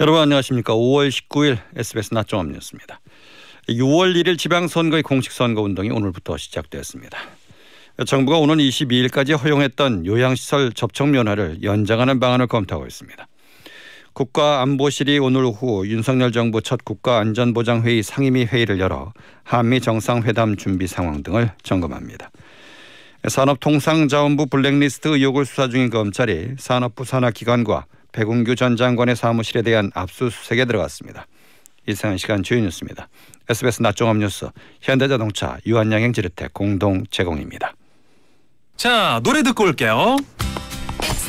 여러분 안녕하십니까. 5월 19일 SBS 낮종합 뉴스입니다. 6월 1일 지방선거의 공식 선거 운동이 오늘부터 시작됐습니다. 정부가 오는 22일까지 허용했던 요양시설 접촉 면허를 연장하는 방안을 검토하고 있습니다. 국가안보실이 오늘 오후 윤석열 정부 첫 국가안전보장회의 상임위 회의를 열어 한미 정상회담 준비 상황 등을 점검합니다. 산업통상자원부 블랙리스트 의혹을 수사 중인 검찰이 산업부 산하기관과 백운규 전 장관의 사무실에 대한 압수수색에 들어갔습니다. 이상한 시간 주요 뉴스입니다. SBS 낮종합 뉴스 현대자동차 유한양행 지르텍 공동 제공입니다. 자 노래 듣고 올게요.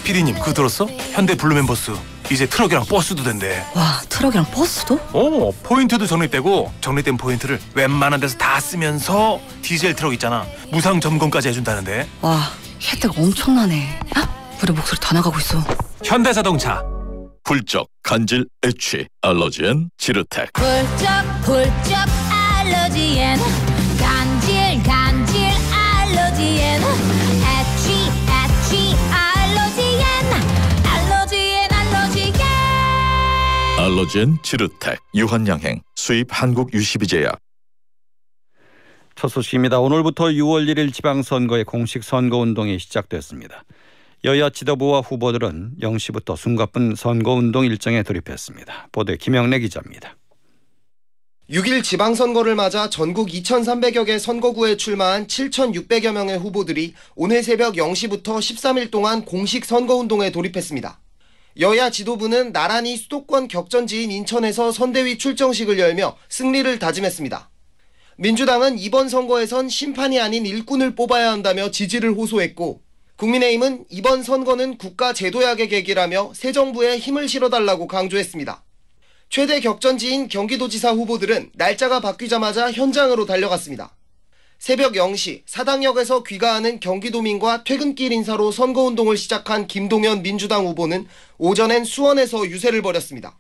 피디님 그거 들었어? 현대 블루멤버스 이제 트럭이랑 버스도 된대. 와 트럭이랑 버스도? 어 포인트도 적립되고 적립된 포인트를 웬만한 데서 다 쓰면서 디젤 트럭 있잖아 무상 점검까지 해준다는데. 와 혜택 엄청나네. 아, 우리 목소리 다 나가고 있어. 현대자동차. 훌쩍 간질 애취 알러지엔 지르텍. 훌쩍 훌쩍 알러지엔. 간질 간질 알러지엔. 애취 애취 알러지엔. 알러지엔 알러지엔. 알러지엔 지르텍. 유한양행. 수입 한국 유시비제약. 첫 소식입니다. 오늘부터 6월 1일 지방선거의 공식 선거운동이 시작됐습니다. 여야 지도부와 후보들은 0시부터 숨가쁜 선거운동 일정에 돌입했습니다. 보도에 김영래 기자입니다. 6일 지방선거를 맞아 전국 2,300여 개 선거구에 출마한 7,600여 명의 후보들이 오늘 새벽 0시부터 13일 동안 공식 선거운동에 돌입했습니다. 여야 지도부는 나란히 수도권 격전지인 인천에서 선대위 출정식을 열며 승리를 다짐했습니다. 민주당은 이번 선거에선 심판이 아닌 일꾼을 뽑아야 한다며 지지를 호소했고 국민의힘은 이번 선거는 국가 제도약의 계기라며 새 정부에 힘을 실어달라고 강조했습니다. 최대 격전지인 경기도지사 후보들은 날짜가 바뀌자마자 현장으로 달려갔습니다. 새벽 0시 사당역에서 귀가하는 경기도민과 퇴근길 인사로 선거운동을 시작한 김동연 민주당 후보는 오전엔 수원에서 유세를 벌였습니다.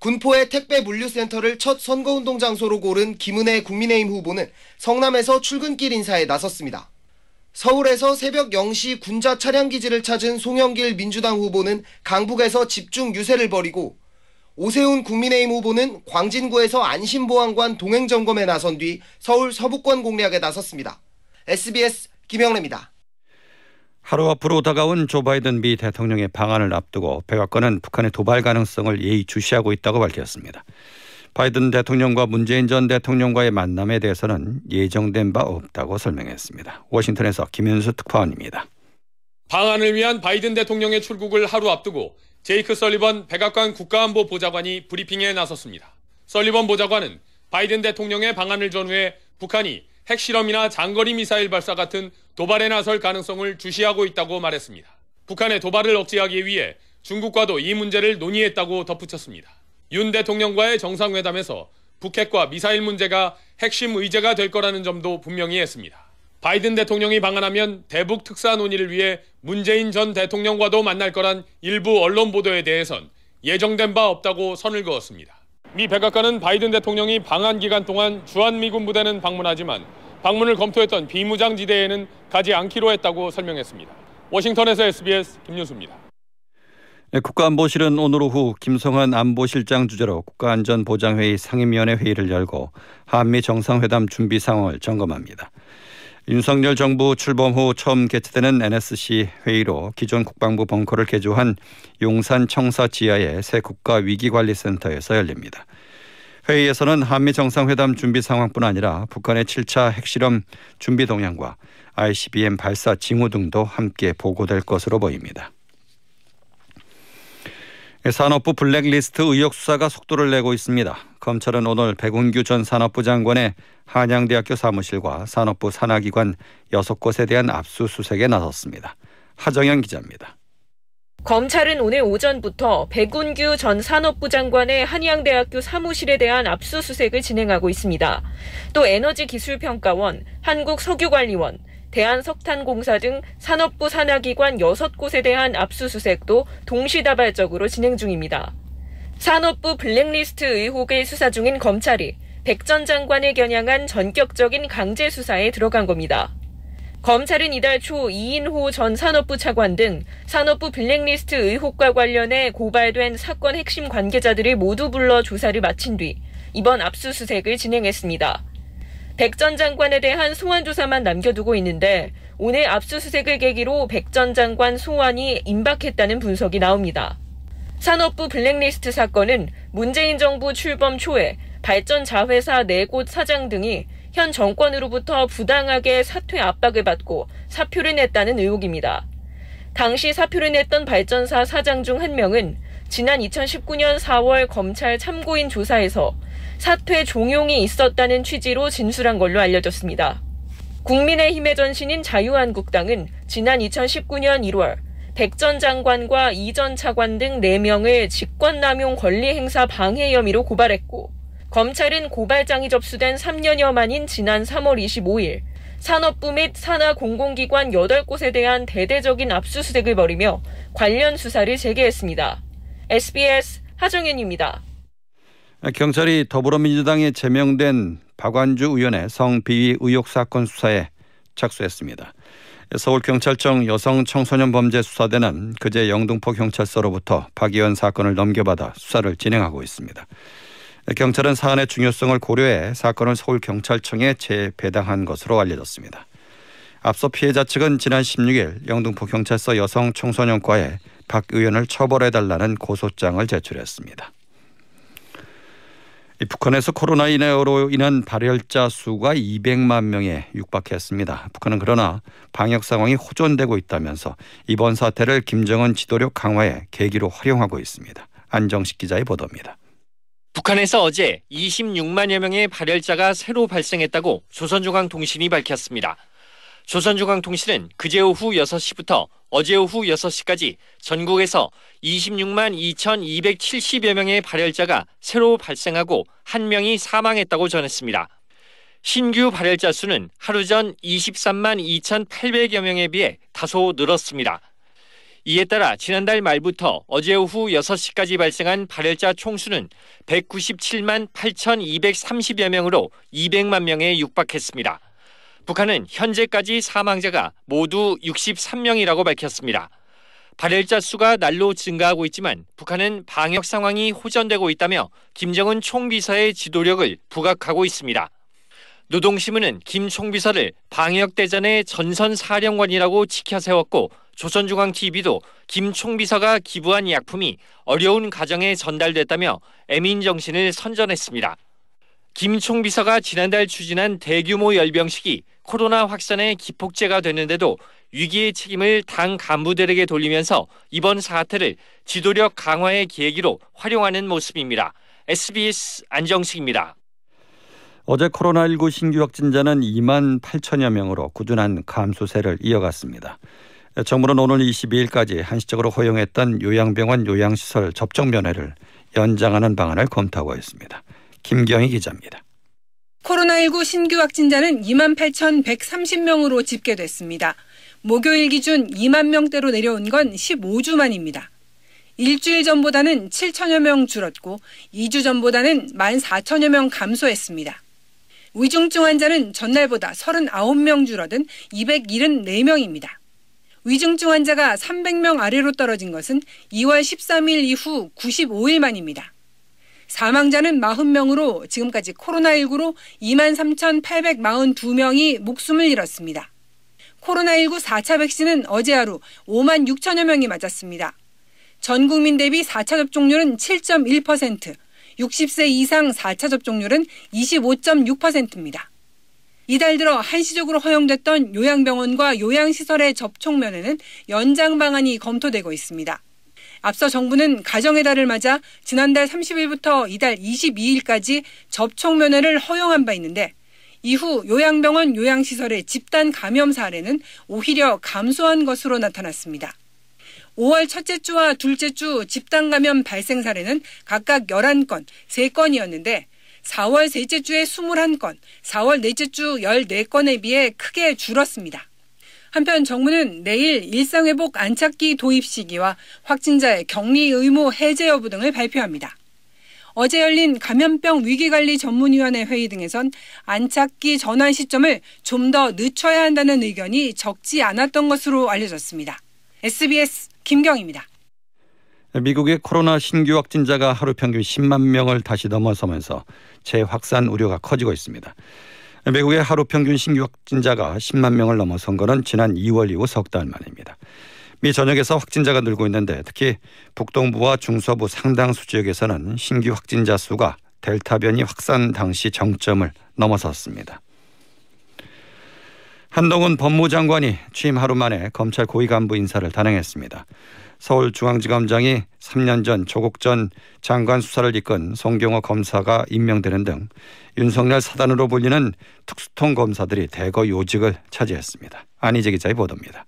군포의 택배 물류센터를 첫 선거운동 장소로 고른 김은혜 국민의힘 후보는 성남에서 출근길 인사에 나섰습니다. 서울에서 새벽 0시 군자 차량 기지를 찾은 송영길 민주당 후보는 강북에서 집중 유세를 벌이고 오세훈 국민의힘 후보는 광진구에서 안심보안관 동행 점검에 나선 뒤 서울 서부권 공략에 나섰습니다. SBS 김영래입니다. 하루 앞으로 다가온 조 바이든 미 대통령의 방안을 앞두고 백악관은 북한의 도발 가능성을 예의주시하고 있다고 밝혔습니다. 바이든 대통령과 문재인 전 대통령과의 만남에 대해서는 예정된 바 없다고 설명했습니다. 워싱턴에서 김현수 특파원입니다. 방안을 위한 바이든 대통령의 출국을 하루 앞두고 제이크 설리번 백악관 국가안보 보좌관이 브리핑에 나섰습니다. 설리번 보좌관은 바이든 대통령의 방안을 전후해 북한이 핵실험이나 장거리 미사일 발사 같은 도발에 나설 가능성을 주시하고 있다고 말했습니다. 북한의 도발을 억제하기 위해 중국과도 이 문제를 논의했다고 덧붙였습니다. 윤 대통령과의 정상회담에서 북핵과 미사일 문제가 핵심 의제가 될 거라는 점도 분명히 했습니다. 바이든 대통령이 방한하면 대북 특사 논의를 위해 문재인 전 대통령과도 만날 거란 일부 언론 보도에 대해선 예정된 바 없다고 선을 그었습니다. 미 백악관은 바이든 대통령이 방한 기간 동안 주한미군 부대는 방문하지만 방문을 검토했던 비무장지대에는 가지 않기로 했다고 설명했습니다. 워싱턴에서 SBS 김윤수입니다. 네, 국가안보실은 오늘 오후 김성환 안보실장 주재로 국가안전보장회의 상임위원회 회의를 열고 한미 정상회담 준비 상황을 점검합니다. 윤석열 정부 출범 후 처음 개최되는 NSC 회의로 기존 국방부 벙커를 개조한 용산 청사 지하의 새 국가위기관리센터에서 열립니다. 회의에서는 한미 정상회담 준비 상황뿐 아니라 북한의 7차 핵실험 준비 동향과 ICBM 발사 징후 등도 함께 보고될 것으로 보입니다. 산업부 블랙리스트 의혹 수사가 속도를 내고 있습니다. 검찰은 오늘 백운규 전 산업부 장관의 한양대학교 사무실과 산업부 산하기관 6곳에 대한 압수수색에 나섰습니다. 하정현 기자입니다. 검찰은 오늘 오전부터 백운규 전 산업부 장관의 한양대학교 사무실에 대한 압수수색을 진행하고 있습니다. 또 에너지기술평가원, 한국석유관리원, 대한석탄공사 등 산업부 산하기관 6곳에 대한 압수수색도 동시다발적으로 진행 중입니다. 산업부 블랙리스트 의혹을 수사 중인 검찰이 백 전 장관을 겨냥한 전격적인 강제 수사에 들어간 겁니다. 검찰은 이달 초 이인호 전 산업부 차관 등 산업부 블랙리스트 의혹과 관련해 고발된 사건 핵심 관계자들을 모두 불러 조사를 마친 뒤 이번 압수수색을 진행했습니다. 백 전 장관에 대한 소환 조사만 남겨두고 있는데 오늘 압수수색을 계기로 백 전 장관 소환이 임박했다는 분석이 나옵니다. 산업부 블랙리스트 사건은 문재인 정부 출범 초에 발전 자회사 네곳 사장 등이 현 정권으로부터 부당하게 사퇴 압박을 받고 사표를 냈다는 의혹입니다. 당시 사표를 냈던 발전사 사장 중 한 명은 지난 2019년 4월 검찰 참고인 조사에서 사퇴 종용이 있었다는 취지로 진술한 걸로 알려졌습니다. 국민의힘의 전신인 자유한국당은 지난 2019년 1월 백전 장관과 이전 차관 등 4명을 직권남용 권리행사 방해 혐의로 고발했고 검찰은 고발장이 접수된 3년여 만인 지난 3월 25일 산업부 및 산하 공공기관 8곳에 대한 대대적인 압수수색을 벌이며 관련 수사를 재개했습니다. SBS 하정현입니다. 경찰이 더불어민주당에 제명된 박완주 의원의 성비위 의혹 사건 수사에 착수했습니다. 서울경찰청 여성청소년범죄수사대는 그제 영등포 경찰서로부터 박 의원 사건을 넘겨받아 수사를 진행하고 있습니다. 경찰은 사안의 중요성을 고려해 사건을 서울경찰청에 재배당한 것으로 알려졌습니다. 앞서 피해자 측은 지난 16일 영등포 경찰서 여성청소년과에 박 의원을 처벌해달라는 고소장을 제출했습니다. 북한에서 코로나19로 인한 발열자 수가 200만 명에 육박했습니다. 북한은 그러나 방역 상황이 호전되고 있다면서 이번 사태를 김정은 지도력 강화의 계기로 활용하고 있습니다. 안정식 기자의 보도입니다. 북한에서 어제 26만여 명의 발열자가 새로 발생했다고 조선중앙통신이 밝혔습니다. 조선중앙통신은 그제 오후 6시부터 어제 오후 6시까지 전국에서 26만 2,270여 명의 발열자가 새로 발생하고 한 명이 사망했다고 전했습니다. 신규 발열자 수는 하루 전 23만 2,800여 명에 비해 다소 늘었습니다. 이에 따라 지난달 말부터 어제 오후 6시까지 발생한 발열자 총수는 197만 8,230여 명으로 200만 명에 육박했습니다. 북한은 현재까지 사망자가 모두 63명이라고 밝혔습니다. 발열자 수가 날로 증가하고 있지만 북한은 방역 상황이 호전되고 있다며 김정은 총비서의 지도력을 부각하고 있습니다. 노동신문은 김 총비서를 방역대전의 전선사령관이라고 치켜 세웠고 조선중앙TV도 김 총비서가 기부한 약품이 어려운 가정에 전달됐다며 애민 정신을 선전했습니다. 김 총비서가 지난달 추진한 대규모 열병식이 코로나 확산의 기폭제가 됐는데도 위기의 책임을 당 간부들에게 돌리면서 이번 사태를 지도력 강화의 계기로 활용하는 모습입니다. SBS 안정식입니다. 어제 코로나19 신규 확진자는 2만 8천여 명으로 꾸준한 감소세를 이어갔습니다. 정부는 오늘 22일까지 한시적으로 허용했던 요양병원 요양시설 접종 면회를 연장하는 방안을 검토하고 있습니다. 김경희 기자입니다. 코로나19 신규 확진자는 2만 8,130명으로 집계됐습니다. 목요일 기준 2만 명대로 내려온 건 15주 만입니다. 일주일 전보다는 7천여 명 줄었고 2주 전보다는 1만 4천여 명 감소했습니다. 위중증 환자는 전날보다 39명 줄어든 274명입니다. 위중증 환자가 300명 아래로 떨어진 것은 2월 13일 이후 95일 만입니다. 사망자는 40명으로 지금까지 코로나19로 23,842명이 목숨을 잃었습니다. 코로나19 4차 백신은 어제 하루 5만 6천여 명이 맞았습니다. 전 국민 대비 4차 접종률은 7.1%, 60세 이상 4차 접종률은 25.6%입니다. 이달 들어 한시적으로 허용됐던 요양병원과 요양시설의 접촉 면에는 연장 방안이 검토되고 있습니다. 앞서 정부는 가정의 달을 맞아 지난달 30일부터 이달 22일까지 접촉 면회를 허용한 바 있는데 이후 요양병원 요양시설의 집단 감염 사례는 오히려 감소한 것으로 나타났습니다. 5월 첫째 주와 둘째 주 집단 감염 발생 사례는 각각 11건, 3건이었는데 4월 셋째 주에 21건, 4월 넷째 주 14건에 비해 크게 줄었습니다. 한편 정부는 내일 일상회복 안착기 도입 시기와 확진자의 격리 의무 해제 여부 등을 발표합니다. 어제 열린 감염병 위기관리 전문위원회 회의 등에선 안착기 전환 시점을 좀 더 늦춰야 한다는 의견이 적지 않았던 것으로 알려졌습니다. SBS 김경입니다. 미국의 코로나 신규 확진자가 하루 평균 10만 명을 다시 넘어서면서 재확산 우려가 커지고 있습니다. 미국의 하루 평균 신규 확진자가 10만 명을 넘어선 것은 지난 2월 이후 석 달 만입니다. 미 전역에서 확진자가 늘고 있는데 특히 북동부와 중서부 상당수 지역에서는 신규 확진자 수가 델타 변이 확산 당시 정점을 넘어섰습니다. 한동훈 법무장관이 취임 하루 만에 검찰 고위 간부 인사를 단행했습니다. 서울중앙지검장이 3년 전 조국 전 장관 수사를 이끈 송경호 검사가 임명되는 등 윤석열 사단으로 불리는 특수통 검사들이 대거 요직을 차지했습니다. 안희재 기자의 보도입니다.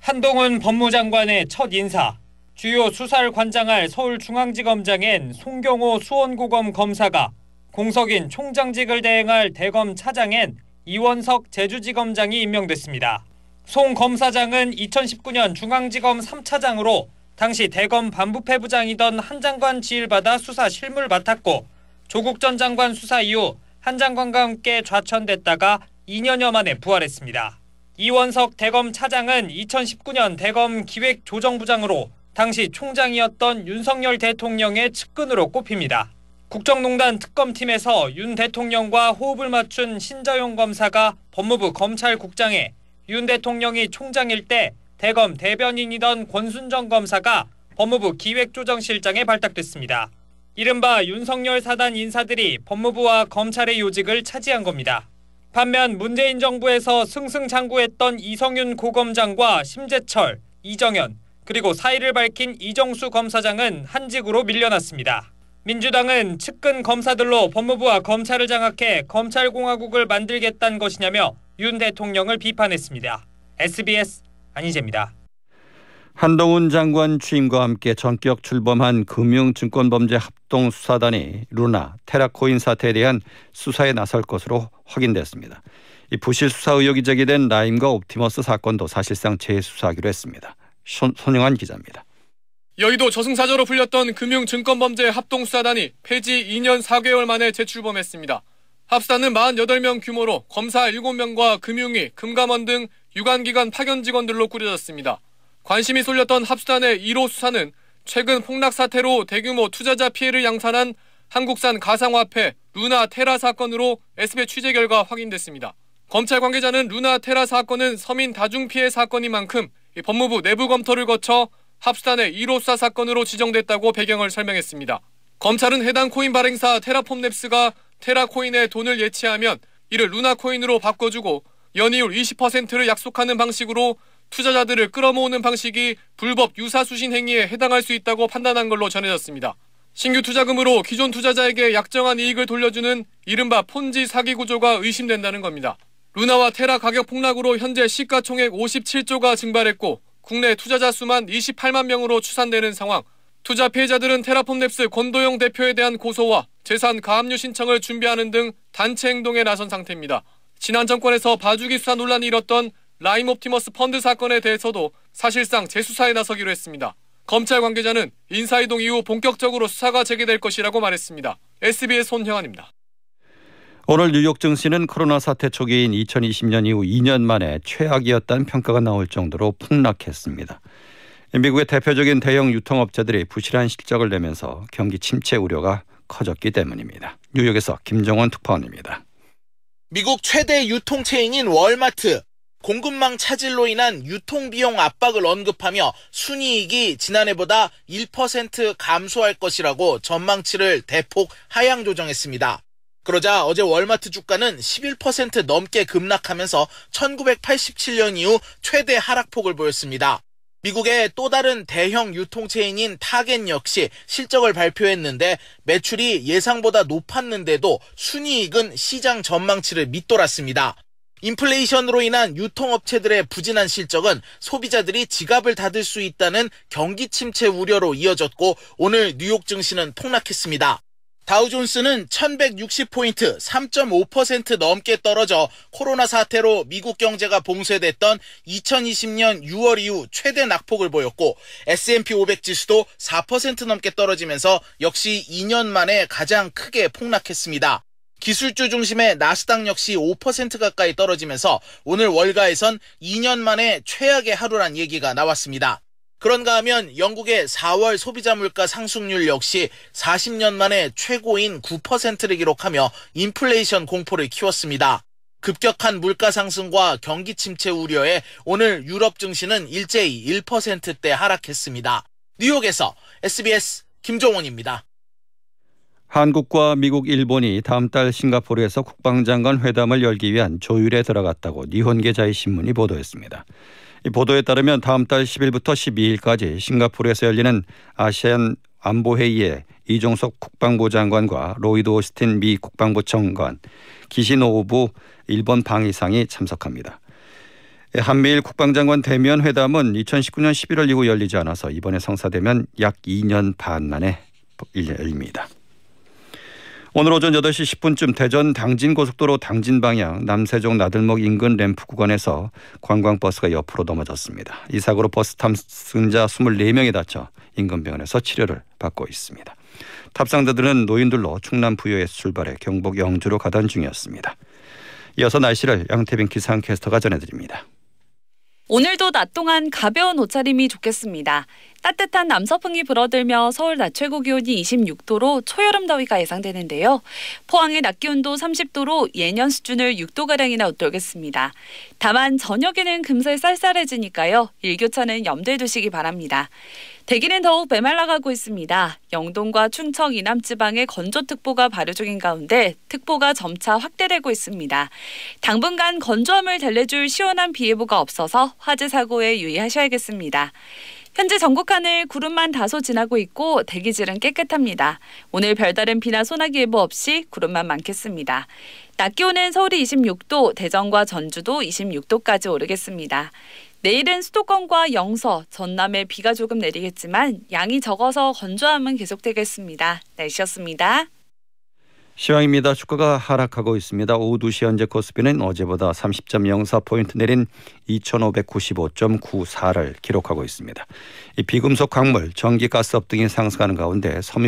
한동훈 법무장관의 첫 인사. 주요 수사를 관장할 서울중앙지검장인 송경호 수원고검 검사가 공석인 총장직을 대행할 대검 차장엔 이원석 제주지검장이 임명됐습니다. 송 검사장은 2019년 중앙지검 3차장으로 당시 대검 반부패 부장이던 한 장관 지휘받아 수사 실무를 맡았고 조국 전 장관 수사 이후 한 장관과 함께 좌천됐다가 2년여 만에 부활했습니다. 이원석 대검 차장은 2019년 대검 기획조정부장으로 당시 총장이었던 윤석열 대통령의 측근으로 꼽힙니다. 국정농단 특검팀에서 윤 대통령과 호흡을 맞춘 신자용 검사가 법무부 검찰국장에 윤 대통령이 총장일 때 대검 대변인이던 권순정 검사가 법무부 기획조정실장에 발탁됐습니다. 이른바 윤석열 사단 인사들이 법무부와 검찰의 요직을 차지한 겁니다. 반면 문재인 정부에서 승승장구했던 이성윤 고검장과 심재철, 이정현, 그리고 사의를 밝힌 이정수 검사장은 한직으로 밀려났습니다. 민주당은 측근 검사들로 법무부와 검찰을 장악해 검찰공화국을 만들겠다는 것이냐며 윤 대통령을 비판했습니다. SBS 안희재입니다. 한동훈 장관 취임과 함께 전격 출범한 금융증권범죄 합동수사단이 루나, 테라코인 사태에 대한 수사에 나설 것으로 확인됐습니다. 이 부실 수사 의혹이 제기된 라임과 옵티머스 사건도 사실상 재수사하기로 했습니다. 손, 손영환 기자입니다. 여의도 저승사자로 불렸던 금융증권범죄 합동수사단이 폐지 2년 4개월 만에 재출범했습니다. 합사는 48명 규모로 검사 7명과 금융위, 금감원 등 유관기관 파견 직원들로 꾸려졌습니다. 관심이 쏠렸던 합수단의 1호 수사는 최근 폭락 사태로 대규모 투자자 피해를 양산한 한국산 가상화폐 루나 테라 사건으로 SB 취재 결과 확인됐습니다. 검찰 관계자는 루나 테라 사건은 서민 다중 피해 사건인 만큼 법무부 내부 검토를 거쳐 합수단의 1호 수사 사건으로 지정됐다고 배경을 설명했습니다. 검찰은 해당 코인 발행사 테라폼랩스가 테라코인에 돈을 예치하면 이를 루나코인으로 바꿔주고 연이율 20%를 약속하는 방식으로 투자자들을 끌어모으는 방식이 불법 유사수신 행위에 해당할 수 있다고 판단한 걸로 전해졌습니다. 신규 투자금으로 기존 투자자에게 약정한 이익을 돌려주는 이른바 폰지 사기 구조가 의심된다는 겁니다. 루나와 테라 가격 폭락으로 현재 시가총액 57조가 증발했고 국내 투자자 수만 28만 명으로 추산되는 상황. 투자 피해자들은 테라폼랩스 권도형 대표에 대한 고소와 재산 가압류 신청을 준비하는 등 단체 행동에 나선 상태입니다. 지난 정권에서 봐주기 수사 논란이 일었던 라임 옵티머스 펀드 사건에 대해서도 사실상 재수사에 나서기로 했습니다. 검찰 관계자는 인사이동 이후 본격적으로 수사가 재개될 것이라고 말했습니다. SBS 손형환입니다. 오늘 뉴욕 증시는 코로나 사태 초기인 2020년 이후 2년 만에 최악이었다는 평가가 나올 정도로 폭락했습니다. 미국의 대표적인 대형 유통업체들이 부실한 실적을 내면서 경기 침체 우려가 커졌기 때문입니다. 뉴욕에서 김정원 특파원입니다. 미국 최대 유통체인인 월마트 공급망 차질로 인한 유통비용 압박을 언급하며 순이익이 지난해보다 1% 감소할 것이라고 전망치를 대폭 하향 조정했습니다. 그러자 어제 월마트 주가는 11% 넘게 급락하면서 1987년 이후 최대 하락폭을 보였습니다. 미국의 또 다른 대형 유통체인인 타겟 역시 실적을 발표했는데 매출이 예상보다 높았는데도 순이익은 시장 전망치를 밑돌았습니다. 인플레이션으로 인한 유통업체들의 부진한 실적은 소비자들이 지갑을 닫을 수 있다는 경기 침체 우려로 이어졌고 오늘 뉴욕 증시는 폭락했습니다. 다우존스는 1160포인트 3.5% 넘게 떨어져 코로나 사태로 미국 경제가 봉쇄됐던 2020년 6월 이후 최대 낙폭을 보였고 S&P 500 지수도 4% 넘게 떨어지면서 역시 2년 만에 가장 크게 폭락했습니다. 기술주 중심의 나스닥 역시 5% 가까이 떨어지면서 오늘 월가에선 2년 만에 최악의 하루란 얘기가 나왔습니다. 그런가 하면 영국의 4월 소비자 물가 상승률 역시 40년 만에 최고인 9%를 기록하며 인플레이션 공포를 키웠습니다. 급격한 물가 상승과 경기 침체 우려에 오늘 유럽 증시는 일제히 1%대 하락했습니다. 뉴욕에서 SBS 김종원입니다. 한국과 미국, 일본이 다음 달 싱가포르에서 국방장관 회담을 열기 위한 조율에 들어갔다고 니혼계자의 신문이 보도했습니다. 이 보도에 따르면 다음 달 10일부터 12일까지 싱가포르에서 열리는 아시안 안보회의에 이종석 국방부 장관과 로이드 오스틴 미 국방부長官, 기시노부 일본 방위상이 참석합니다. 한미일 국방장관 대면 회담은 2019년 11월 이후 열리지 않아서 이번에 성사되면 약 2년 반 만에 열립니다. 오늘 오전 8시 10분쯤 대전 당진 고속도로 당진 방향 남세종 나들목 인근 램프 구간에서 관광버스가 옆으로 넘어졌습니다. 이 사고로 버스 탑승자 24명이 다쳐 인근 병원에서 치료를 받고 있습니다. 탑승자들은 노인들로 충남 부여에서 출발해 경북 영주로 가던 중이었습니다. 이어서 날씨를 양태빈 기상캐스터가 전해드립니다. 오늘도 낮 동안 가벼운 옷차림이 좋겠습니다. 따뜻한 남서풍이 불어들며 서울 낮 최고 기온이 26도로 초여름 더위가 예상되는데요. 포항의 낮 기온도 30도로 예년 수준을 6도가량이나 웃돌겠습니다. 다만 저녁에는 금세 쌀쌀해지니까요. 일교차는 염두에 두시기 바랍니다. 대기는 더욱 메말라가고 있습니다. 영동과 충청 이남 지방에 건조특보가 발효 중인 가운데 특보가 점차 확대되고 있습니다. 당분간 건조함을 달래줄 시원한 비 예보가 없어서 화재 사고에 유의하셔야겠습니다. 현재 전국 하늘 구름만 다소 지나고 있고 대기질은 깨끗합니다. 오늘 별다른 비나 소나기 예보 없이 구름만 많겠습니다. 낮 기온은 서울이 26도, 대전과 전주도 26도까지 오르겠습니다. 내일은 수도권과 영서, 전남에 비가 조금 내리겠지만 양이 적어서 건조함은 계속되겠습니다. 날씨였습니다. 시황입니다. 주가가 하락하고 있습니다. 오후 2시 현재 코스피는 어제보다 30.04포인트 내린 2595.94를 기록하고 있습니다. 이 비금속 광물, 전기, 가스업 등이 상승하는 가운데 섬유